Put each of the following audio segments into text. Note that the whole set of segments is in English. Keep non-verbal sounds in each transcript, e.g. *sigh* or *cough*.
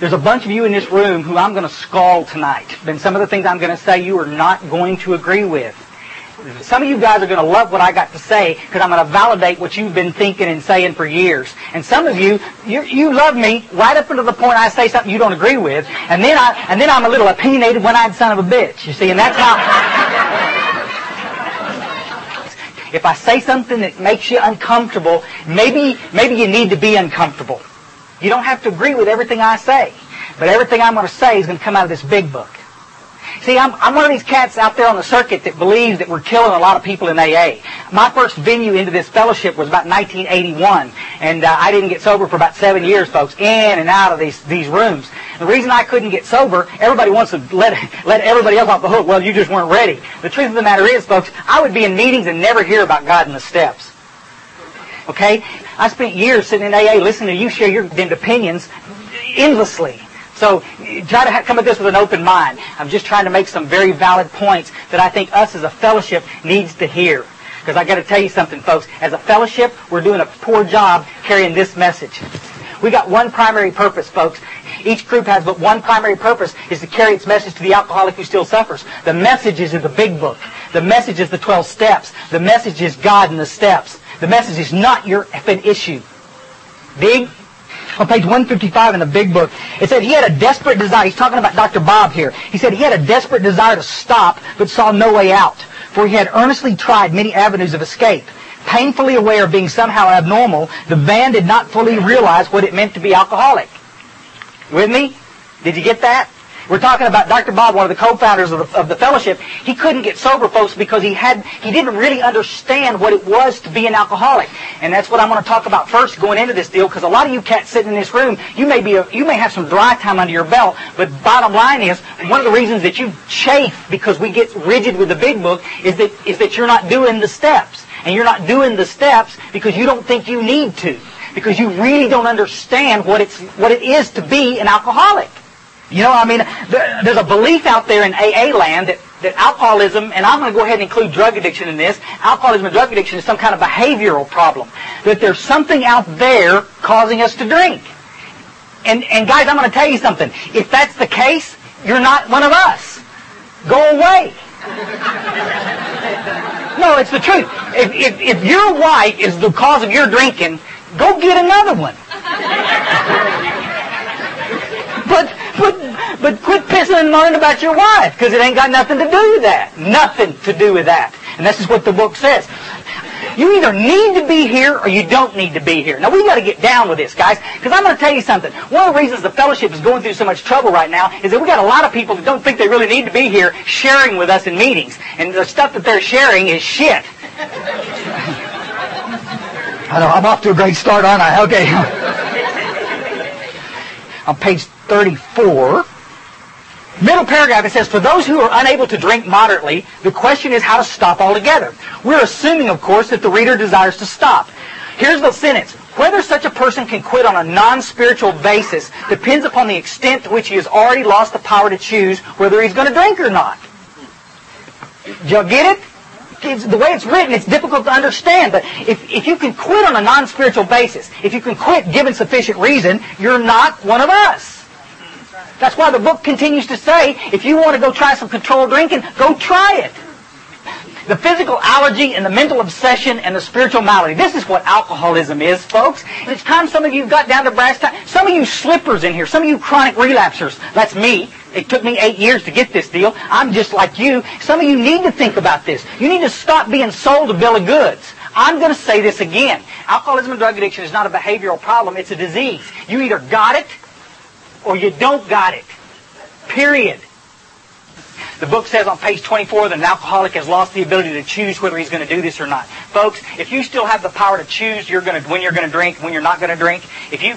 there's a bunch of you in this room who I'm going to scald tonight. And some of the things I'm going to say you are not going to agree with. Some of you guys are going to love what I got to say because I'm going to validate what you've been thinking and saying for years. And some of you, you, you love me right up until the point I say something you don't agree with, and then I and then I'm a little opinionated I'm son of a bitch. You see, and that's how. *laughs* if I say something that makes you uncomfortable, maybe maybe you need to be uncomfortable. You don't have to agree with everything I say, but everything I'm going to say is going to come out of this big book. See, I'm, I'm one of these cats out there on the circuit that believes that we're killing a lot of people in AA. My first venue into this fellowship was about 1981, and uh, I didn't get sober for about seven years, folks, in and out of these, these rooms. The reason I couldn't get sober, everybody wants to let, let everybody else off the hook. Well, you just weren't ready. The truth of the matter is, folks, I would be in meetings and never hear about God in the steps. Okay? I spent years sitting in AA listening to you share your opinions endlessly. So try to come at this with an open mind. I'm just trying to make some very valid points that I think us as a fellowship needs to hear. Because I got to tell you something, folks. As a fellowship, we're doing a poor job carrying this message. We got one primary purpose, folks. Each group has but one primary purpose, is to carry its message to the alcoholic who still suffers. The message is in the big book. The message is the 12 steps. The message is God in the steps. The message is not your effing issue. Big on page 155 in the big book, it said he had a desperate desire. He's talking about Dr. Bob here. He said he had a desperate desire to stop, but saw no way out. For he had earnestly tried many avenues of escape. Painfully aware of being somehow abnormal, the band did not fully realize what it meant to be alcoholic. With me? Did you get that? We're talking about Dr. Bob, one of the co-founders of the, of the fellowship. He couldn't get sober, folks, because he had he didn't really understand what it was to be an alcoholic, and that's what I'm going to talk about first going into this deal. Because a lot of you cats sitting in this room, you may be a, you may have some dry time under your belt, but bottom line is one of the reasons that you chafe because we get rigid with the big book is that is that you're not doing the steps, and you're not doing the steps because you don't think you need to, because you really don't understand what it's what it is to be an alcoholic. You know, I mean, there's a belief out there in AA land that, that alcoholism, and I'm going to go ahead and include drug addiction in this, alcoholism and drug addiction is some kind of behavioral problem. That there's something out there causing us to drink. And, and guys, I'm going to tell you something. If that's the case, you're not one of us. Go away. *laughs* no, it's the truth. If, if, if your wife is the cause of your drinking, go get another one. *laughs* but quit pissing and moaning about your wife, because it ain't got nothing to do with that. Nothing to do with that. And this is what the book says. You either need to be here or you don't need to be here. Now we got to get down with this, guys, because I'm going to tell you something. One of the reasons the fellowship is going through so much trouble right now is that we got a lot of people that don't think they really need to be here sharing with us in meetings, and the stuff that they're sharing is shit. *laughs* I know I'm off to a great start, aren't I? Okay. On page 34, middle paragraph, it says, For those who are unable to drink moderately, the question is how to stop altogether. We're assuming, of course, that the reader desires to stop. Here's the sentence. Whether such a person can quit on a non-spiritual basis depends upon the extent to which he has already lost the power to choose whether he's going to drink or not. Y'all get it? It's, the way it's written, it's difficult to understand. But if, if you can quit on a non-spiritual basis, if you can quit given sufficient reason, you're not one of us. That's why the book continues to say, if you want to go try some controlled drinking, go try it. The physical allergy and the mental obsession and the spiritual malady. This is what alcoholism is, folks. It's time some of you got down to brass tacks. Some of you slippers in here. Some of you chronic relapsers. That's me. It took me eight years to get this deal. I'm just like you. Some of you need to think about this. You need to stop being sold a bill of goods. I'm going to say this again. Alcoholism and drug addiction is not a behavioral problem. It's a disease. You either got it or you don't got it. Period. The book says on page 24 that an alcoholic has lost the ability to choose whether he's going to do this or not. Folks, if you still have the power to choose you're going to, when you're going to drink, when you're not going to drink, if you,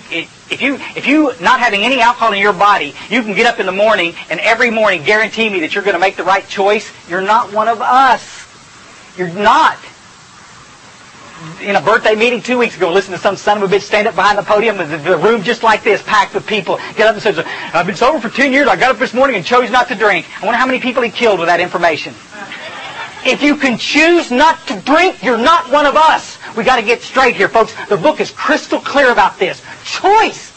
if you, if you not having any alcohol in your body, you can get up in the morning and every morning guarantee me that you're going to make the right choice, you're not one of us. You're not in a birthday meeting two weeks ago, listen to some son of a bitch stand up behind the podium with the room just like this, packed with people. Get up and says, I've been sober for 10 years. I got up this morning and chose not to drink. I wonder how many people he killed with that information. If you can choose not to drink, you're not one of us. We got to get straight here, folks. The book is crystal clear about this. Choice.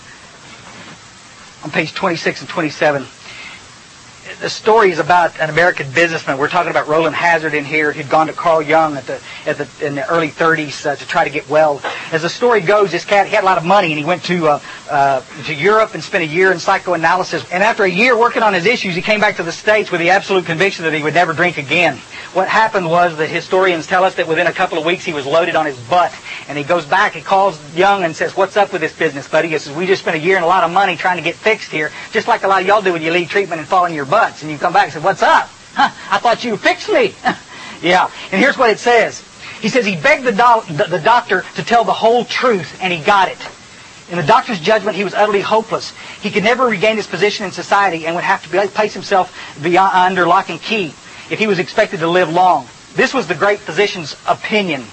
on page 26 and 27 the story is about an American businessman. We're talking about Rowland Hazard in here. He'd gone to Carl Jung at the, at the in the early 30s uh, to try to get well. As the story goes, this cat he had a lot of money and he went to uh, uh, to Europe and spent a year in psychoanalysis. And after a year working on his issues, he came back to the states with the absolute conviction that he would never drink again. What happened was the historians tell us that within a couple of weeks he was loaded on his butt. And he goes back, he calls Jung and says, what's up with this business, buddy? He says, we just spent a year and a lot of money trying to get fixed here, just like a lot of y'all do when you leave treatment and fall in your And you come back and say, what's up? Huh, I thought you fixed me. *laughs* yeah. And here's what it says. He says he begged the, do- the, the doctor to tell the whole truth, and he got it. In the doctor's judgment, he was utterly hopeless. He could never regain his position in society and would have to place himself beyond, under lock and key if he was expected to live long. This was the great physician's opinion.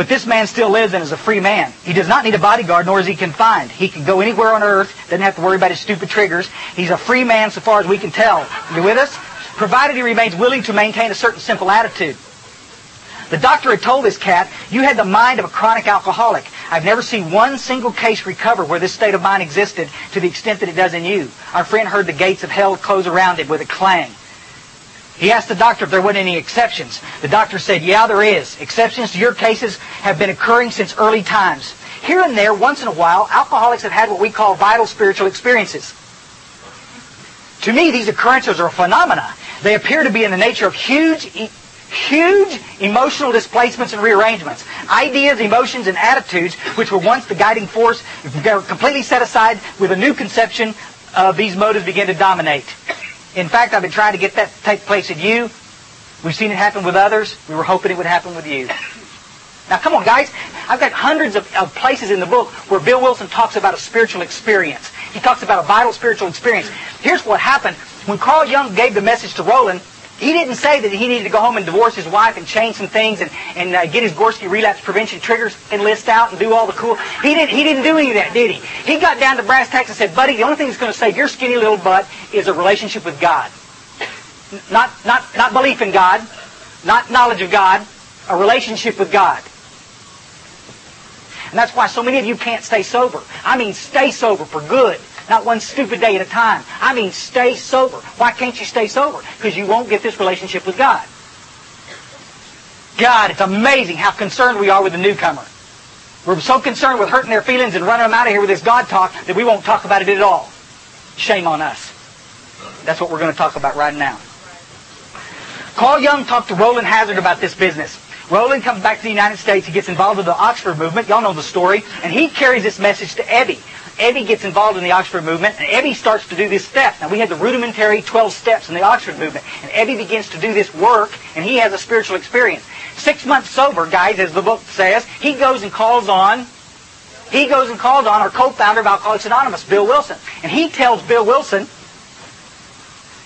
But this man still lives and is a free man. He does not need a bodyguard, nor is he confined. He can go anywhere on earth, doesn't have to worry about his stupid triggers. He's a free man so far as we can tell. You with us? Provided he remains willing to maintain a certain simple attitude. The doctor had told this cat, you had the mind of a chronic alcoholic. I've never seen one single case recover where this state of mind existed to the extent that it does in you. Our friend heard the gates of hell close around him with a clang. He asked the doctor if there weren't any exceptions. The doctor said, yeah, there is. Exceptions to your cases have been occurring since early times. Here and there, once in a while, alcoholics have had what we call vital spiritual experiences. To me, these occurrences are phenomena. They appear to be in the nature of huge, huge emotional displacements and rearrangements. Ideas, emotions, and attitudes, which were once the guiding force, are completely set aside with a new conception of these motives begin to dominate. In fact, I've been trying to get that to take place in you. We've seen it happen with others. We were hoping it would happen with you. Now, come on, guys. I've got hundreds of, of, places in the book where Bill Wilson talks about a spiritual experience. He talks about a vital spiritual experience. Here's what happened. When Carl Jung gave the message to Rowland, he didn't say that he needed to go home and divorce his wife and change some things and, and uh, get his Gorski relapse prevention triggers and list out and do all the cool. He didn't, he didn't do any of that, did he? He got down to brass tacks and said, buddy, the only thing that's going to save your skinny little butt is a relationship with God. Not, not, not belief in God, not knowledge of God, a relationship with God. And that's why so many of you can't stay sober. I mean, stay sober for good. Not one stupid day at a time. I mean, stay sober. Why can't you stay sober? Because you won't get this relationship with God. God, it's amazing how concerned we are with the newcomer. We're so concerned with hurting their feelings and running them out of here with this God talk that we won't talk about it at all. Shame on us. That's what we're going to talk about right now. Carl Jung talked to Rowland Hazard about this business. Rowland comes back to the United States. He gets involved with the Oxford movement. Y'all know the story. And he carries this message to Ebby. Ebby gets involved in the Oxford movement, and Ebby starts to do this step. Now, we had the rudimentary 12 steps in the Oxford movement, and Ebby begins to do this work, and he has a spiritual experience. Six months sober, guys, as the book says, he goes and calls on, he goes and calls on our co-founder of Alcoholics Anonymous, Bill Wilson. And he tells Bill Wilson,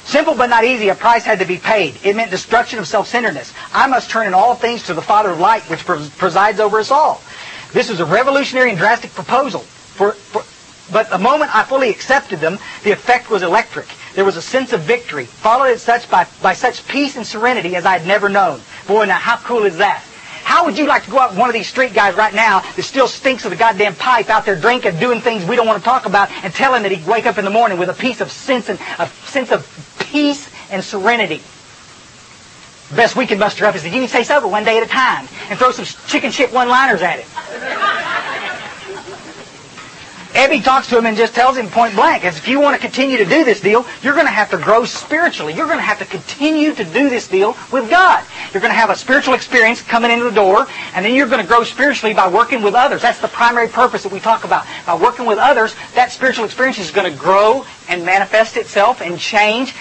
Simple but not easy, a price had to be paid. It meant destruction of self-centeredness. I must turn in all things to the Father of light, which presides over us all. This was a revolutionary and drastic proposal. For, for, but the moment I fully accepted them, the effect was electric. There was a sense of victory, followed as such by, by such peace and serenity as I had never known. Boy, now how cool is that? How would you like to go out with one of these street guys right now that still stinks of the goddamn pipe out there drinking, doing things we don't want to talk about, and tell him that he'd wake up in the morning with a piece of sense and a sense of peace and serenity? The best we can muster up is that you can stay sober one day at a time and throw some chicken shit one-liners at him. Ebby talks to him and just tells him point blank, if you want to continue to do this deal, you're going to have to grow spiritually. You're going to have to continue to do this deal with God. You're going to have a spiritual experience coming into the door, and then you're going to grow spiritually by working with others. That's the primary purpose that we talk about. By working with others, that spiritual experience is going to grow and manifest itself and change.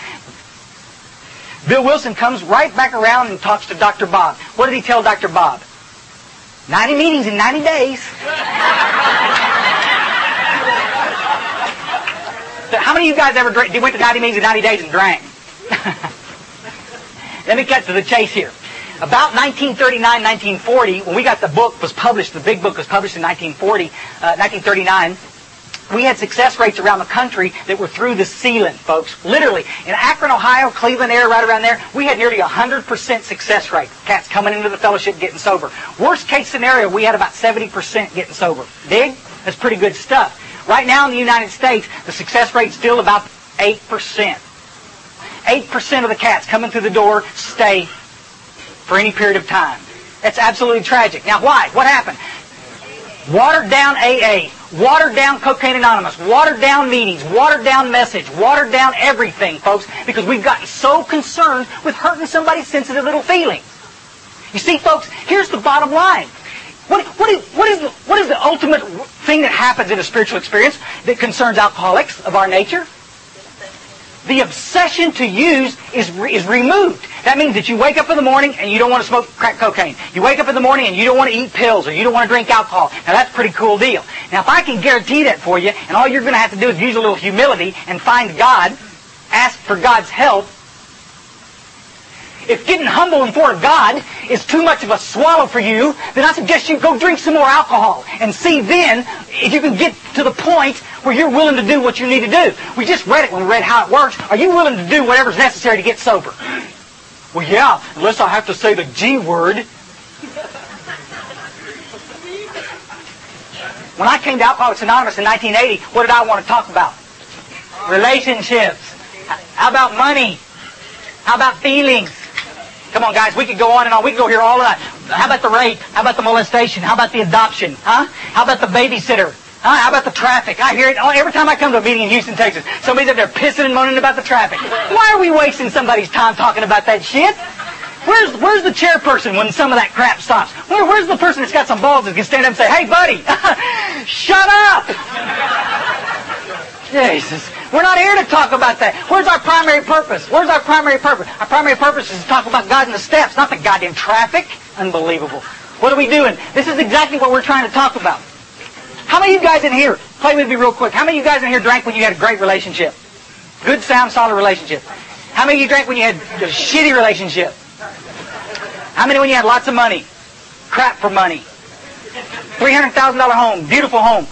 Bill Wilson comes right back around and talks to Dr. Bob. What did he tell Dr. Bob? 90 meetings in 90 days. *laughs* How many of you guys ever went to 90 meetings in 90 days and drank? *laughs* Let me cut to the chase here. About 1939, 1940, when we got the book was published, the big book was published in 1940, uh, 1939, we had success rates around the country that were through the ceiling, folks. Literally. In Akron, Ohio, Cleveland area, right around there, we had nearly 100% success rate. Cats coming into the fellowship getting sober. Worst case scenario, we had about 70% getting sober. Dig? That's pretty good stuff. Right now in the United States, the success rate's still about 8%. 8% of the cats coming through the door stay for any period of time. That's absolutely tragic. Now why? What happened? Watered down AA, watered down Cocaine Anonymous, watered down meetings, watered down message, watered down everything, folks, because we've gotten so concerned with hurting somebody's sensitive little feelings. You see, folks, here's the bottom line. What, what, is, what, is the, what is the ultimate thing that happens in a spiritual experience that concerns alcoholics of our nature? The obsession to use is, is removed. That means that you wake up in the morning and you don't want to smoke crack cocaine. You wake up in the morning and you don't want to eat pills or you don't want to drink alcohol. Now that's a pretty cool deal. Now if I can guarantee that for you and all you're going to have to do is use a little humility and find God, ask for God's help, if getting humble before God is too much of a swallow for you, then I suggest you go drink some more alcohol and see then if you can get to the point where you're willing to do what you need to do. We just read it when we read how it works. Are you willing to do whatever's necessary to get sober? Well, yeah, unless I have to say the G word. When I came to Alcoholics Anonymous in 1980, what did I want to talk about? Relationships. How about money? How about feelings? Come on, guys, we could go on and on. We could go here all night. How about the rape? How about the molestation? How about the adoption? Huh? How about the babysitter? Huh? How about the traffic? I hear it every time I come to a meeting in Houston, Texas. Somebody's up there pissing and moaning about the traffic. Why are we wasting somebody's time talking about that shit? Where's where's the chairperson when some of that crap stops? Where, where's the person that's got some balls that can stand up and say, "Hey, buddy, *laughs* shut up"? Jesus. We're not here to talk about that. Where's our primary purpose? Where's our primary purpose? Our primary purpose is to talk about God in the steps, not the goddamn traffic. Unbelievable. What are we doing? This is exactly what we're trying to talk about. How many of you guys in here, play with me real quick, how many of you guys in here drank when you had a great relationship? Good, sound, solid relationship. How many of you drank when you had a shitty relationship? How many when you had lots of money? Crap for money. $300,000 home, beautiful home.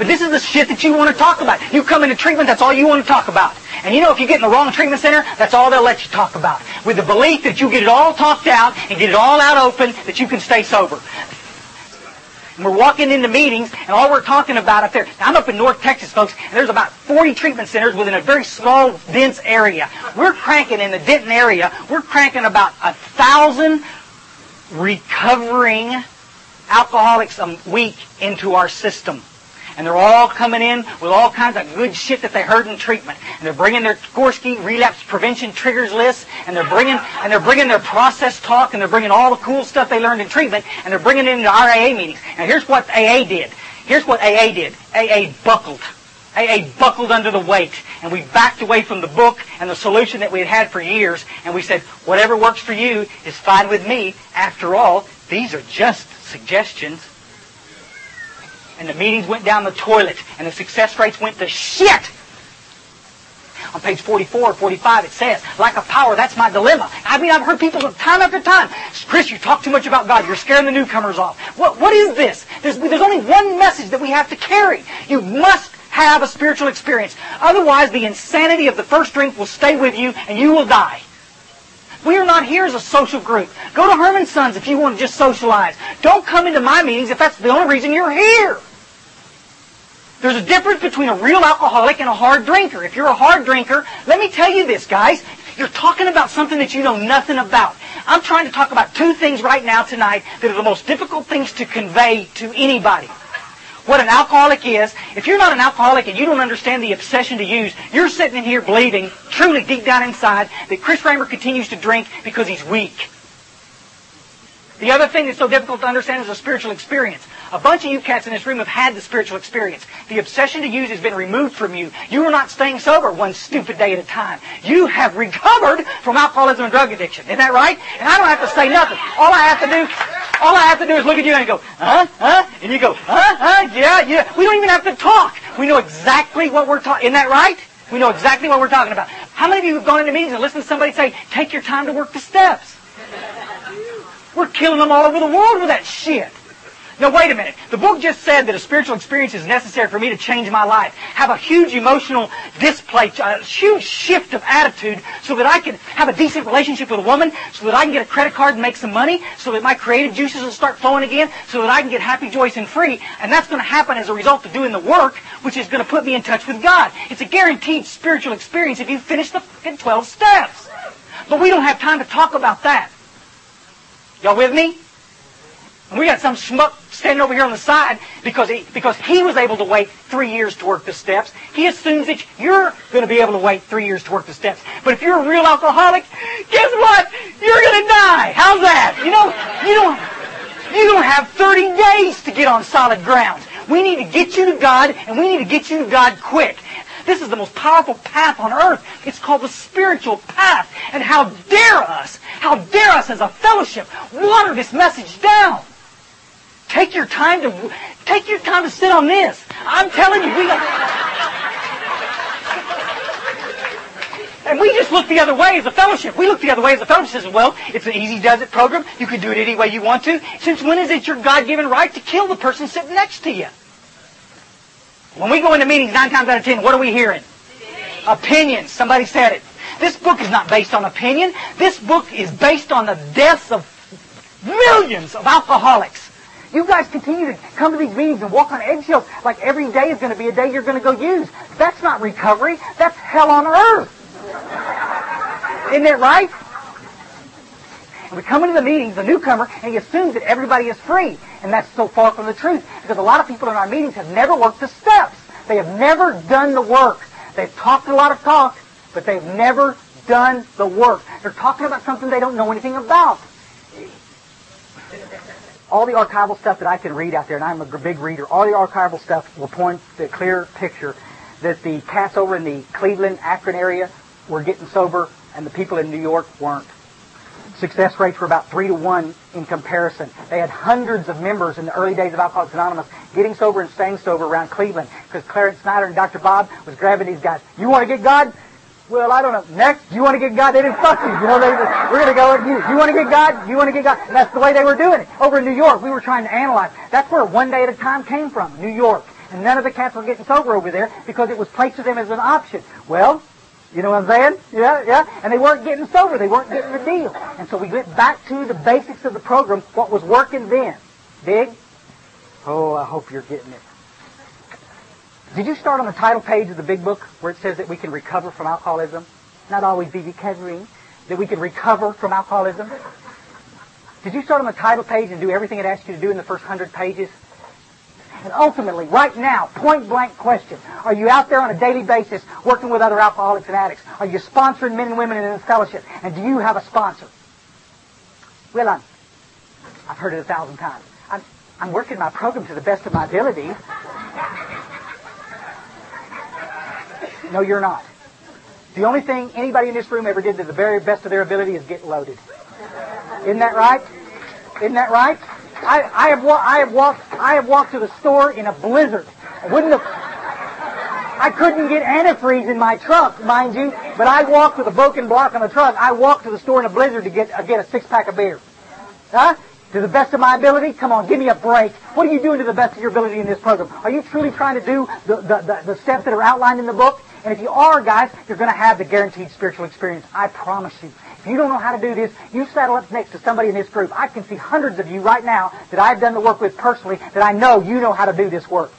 But this is the shit that you want to talk about. You come into treatment, that's all you want to talk about. And you know, if you get in the wrong treatment center, that's all they'll let you talk about. With the belief that you get it all talked out and get it all out open, that you can stay sober. And we're walking into meetings, and all we're talking about up there. I'm up in North Texas, folks, and there's about 40 treatment centers within a very small, dense area. We're cranking in the Denton area, we're cranking about a thousand recovering alcoholics a week into our system. And they're all coming in with all kinds of good shit that they heard in treatment. And they're bringing their Gorski relapse prevention triggers list, and they're bringing and they're bringing their process talk, and they're bringing all the cool stuff they learned in treatment, and they're bringing it into our AA meetings. Now here's what AA did. Here's what AA did. AA buckled. AA buckled under the weight, and we backed away from the book and the solution that we had had for years, and we said, whatever works for you is fine with me. After all, these are just suggestions and the meetings went down the toilet, and the success rates went to shit. On page 44 or 45 it says, like a power, that's my dilemma. I mean, I've heard people time after time, Chris, you talk too much about God. You're scaring the newcomers off. What, what is this? There's, there's only one message that we have to carry. You must have a spiritual experience. Otherwise, the insanity of the first drink will stay with you and you will die. We are not here as a social group. Go to Herman's Sons if you want to just socialize. Don't come into my meetings if that's the only reason you're here. There's a difference between a real alcoholic and a hard drinker. If you're a hard drinker, let me tell you this, guys. You're talking about something that you know nothing about. I'm trying to talk about two things right now tonight that are the most difficult things to convey to anybody. What an alcoholic is, if you're not an alcoholic and you don't understand the obsession to use, you're sitting in here believing, truly deep down inside, that Chris Raymer continues to drink because he's weak. The other thing that's so difficult to understand is a spiritual experience. A bunch of you cats in this room have had the spiritual experience. The obsession to use has been removed from you. You are not staying sober one stupid day at a time. You have recovered from alcoholism and drug addiction. Isn't that right? And I don't have to say nothing. All I have to do, all I have to do is look at you and go, huh, huh? And you go, huh, huh, yeah, yeah. We don't even have to talk. We know exactly what we're talking. Isn't that right? We know exactly what we're talking about. How many of you have gone into meetings and listened to somebody say, take your time to work the steps? We're killing them all over the world with that shit. Now wait a minute. The book just said that a spiritual experience is necessary for me to change my life. Have a huge emotional display, a huge shift of attitude so that I can have a decent relationship with a woman, so that I can get a credit card and make some money, so that my creative juices will start flowing again, so that I can get happy, joyous, and free. And that's going to happen as a result of doing the work, which is going to put me in touch with God. It's a guaranteed spiritual experience if you finish the fucking 12 steps. But we don't have time to talk about that. Y'all with me? And we got some schmuck standing over here on the side because he, because he was able to wait three years to work the steps. He assumes that you're going to be able to wait three years to work the steps. But if you're a real alcoholic, guess what? You're going to die. How's that? You know, you don't, you don't have 30 days to get on solid ground. We need to get you to God, and we need to get you to God quick. This is the most powerful path on earth. It's called the spiritual path. And how dare us, how dare us as a fellowship water this message down. Take your time to take your time to sit on this. I'm telling you, we got... And we just look the other way as a fellowship. We look the other way as a fellowship says, well, it's an easy does it program. You can do it any way you want to. Since when is it your God-given right to kill the person sitting next to you? When we go into meetings, nine times out of ten, what are we hearing? Opinions. Somebody said it. This book is not based on opinion. This book is based on the deaths of millions of alcoholics. You guys continue to come to these meetings and walk on eggshells like every day is going to be a day you're going to go use. That's not recovery. That's hell on earth. Isn't that right? And we come into the meetings, the newcomer, and he assumes that everybody is free. And that's so far from the truth. Because a lot of people in our meetings have never worked the steps. They have never done the work. They've talked a lot of talk, but they've never done the work. They're talking about something they don't know anything about all the archival stuff that I can read out there, and I'm a big reader, all the archival stuff will point the clear picture that the cats over in the Cleveland, Akron area were getting sober, and the people in New York weren't. Success rates were about three to one in comparison. They had hundreds of members in the early days of Alcoholics Anonymous getting sober and staying sober around Cleveland because Clarence Snyder and Dr. Bob was grabbing these guys. You want to get God? Well, I don't know. Next, you want to get God? They didn't fuck you. You know, they, we're going to go with you. You want to get God? You want to get God? And that's the way they were doing it. Over in New York, we were trying to analyze. That's where one day at a time came from, New York. And none of the cats were getting sober over there because it was placed to them as an option. Well, you know what I'm saying? Yeah, yeah. And they weren't getting sober. They weren't getting the deal. And so we went back to the basics of the program, what was working then. Big? Oh, I hope you're getting it. Did you start on the title page of the big book where it says that we can recover from alcoholism? Not always be recovering, that we can recover from alcoholism? Did you start on the title page and do everything it asks you to do in the first hundred pages? And ultimately, right now, point blank question. Are you out there on a daily basis working with other alcoholics and addicts? Are you sponsoring men and women in this fellowship? And do you have a sponsor? Well, I'm, I've heard it a thousand times. I'm, I'm working my program to the best of my ability. No, you're not. The only thing anybody in this room ever did to the very best of their ability is get loaded. Isn't that right? Isn't that right? I, I have wa- I have walked I have walked to the store in a blizzard. I wouldn't have I couldn't get antifreeze in my truck, mind you, but I walked with a broken block on the truck. I walked to the store in a blizzard to get uh, get a six pack of beer. Huh? To the best of my ability? Come on, give me a break. What are you doing to the best of your ability in this program? Are you truly trying to do the, the, the, the steps that are outlined in the book? And if you are, guys, you're going to have the guaranteed spiritual experience. I promise you. If you don't know how to do this, you saddle up next to somebody in this group. I can see hundreds of you right now that I've done the work with personally that I know you know how to do this work.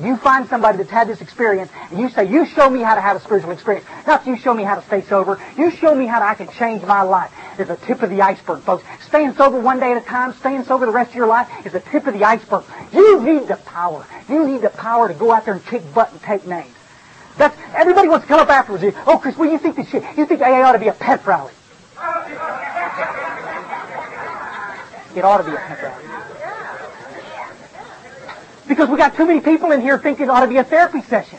You find somebody that's had this experience and you say, you show me how to have a spiritual experience. Not you show me how to stay sober. You show me how I can change my life. It's the tip of the iceberg, folks. Staying sober one day at a time, staying sober the rest of your life is the tip of the iceberg. You need the power. You need the power to go out there and kick butt and take names. That's everybody wants to come up afterwards. Oh, Chris, well, you think this shit? You think AA ought to be a pep rally? It ought to be a pep rally. Because we got too many people in here thinking it ought to be a therapy session.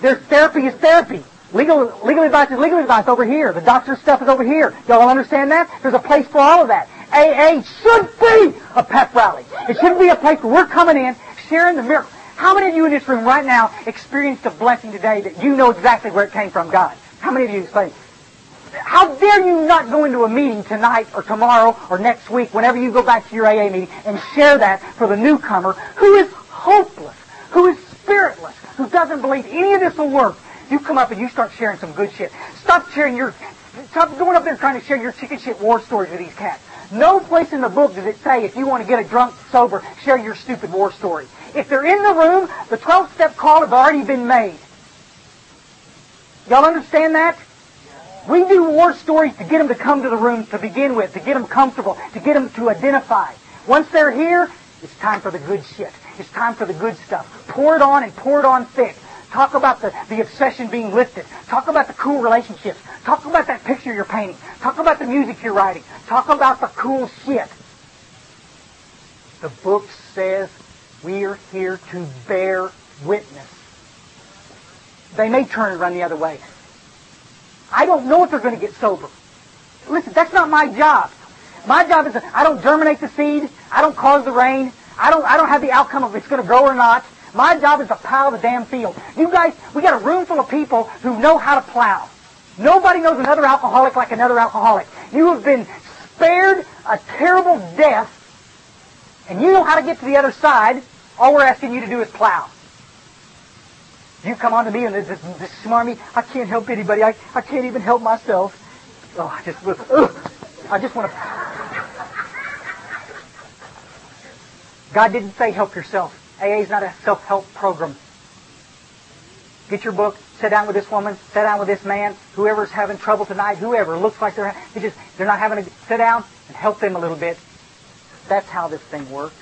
Their therapy is therapy. Legal, legal advice is legal advice over here. The doctor's stuff is over here. Y'all understand that? There's a place for all of that. AA should be a pep rally. It shouldn't be a place where we're coming in, sharing the miracle. How many of you in this room right now experienced a blessing today that you know exactly where it came from, God? How many of you explain? how dare you not go into a meeting tonight or tomorrow or next week, whenever you go back to your AA meeting, and share that for the newcomer who is hopeless, who is spiritless, who doesn't believe any of this will work. You come up and you start sharing some good shit. Stop sharing your, stop going up there trying to share your chicken shit war stories with these cats. No place in the book does it say if you want to get a drunk sober, share your stupid war story. If they're in the room, the 12-step call has already been made. Y'all understand that? We do war stories to get them to come to the room to begin with, to get them comfortable, to get them to identify. Once they're here, it's time for the good shit. It's time for the good stuff. Pour it on and pour it on thick. Talk about the, the obsession being lifted. Talk about the cool relationships. Talk about that picture you're painting. Talk about the music you're writing. Talk about the cool shit. The book says we're here to bear witness. They may turn and run the other way. I don't know if they're going to get sober. Listen, that's not my job. My job is I don't germinate the seed. I don't cause the rain. I don't, I don't have the outcome of it's going to grow or not. My job is to plow the damn field. You guys, we got a room full of people who know how to plow. Nobody knows another alcoholic like another alcoholic. You have been spared a terrible death, and you know how to get to the other side. All we're asking you to do is plow. You come on to me and this, this, smarmy, I can't help anybody. I, I can't even help myself. Oh, I just, ugh, I just want to. God didn't say help yourself. AA is not a self-help program. Get your book, sit down with this woman, sit down with this man, whoever's having trouble tonight, whoever looks like they're, they just, they're not having a, sit down and help them a little bit. That's how this thing works.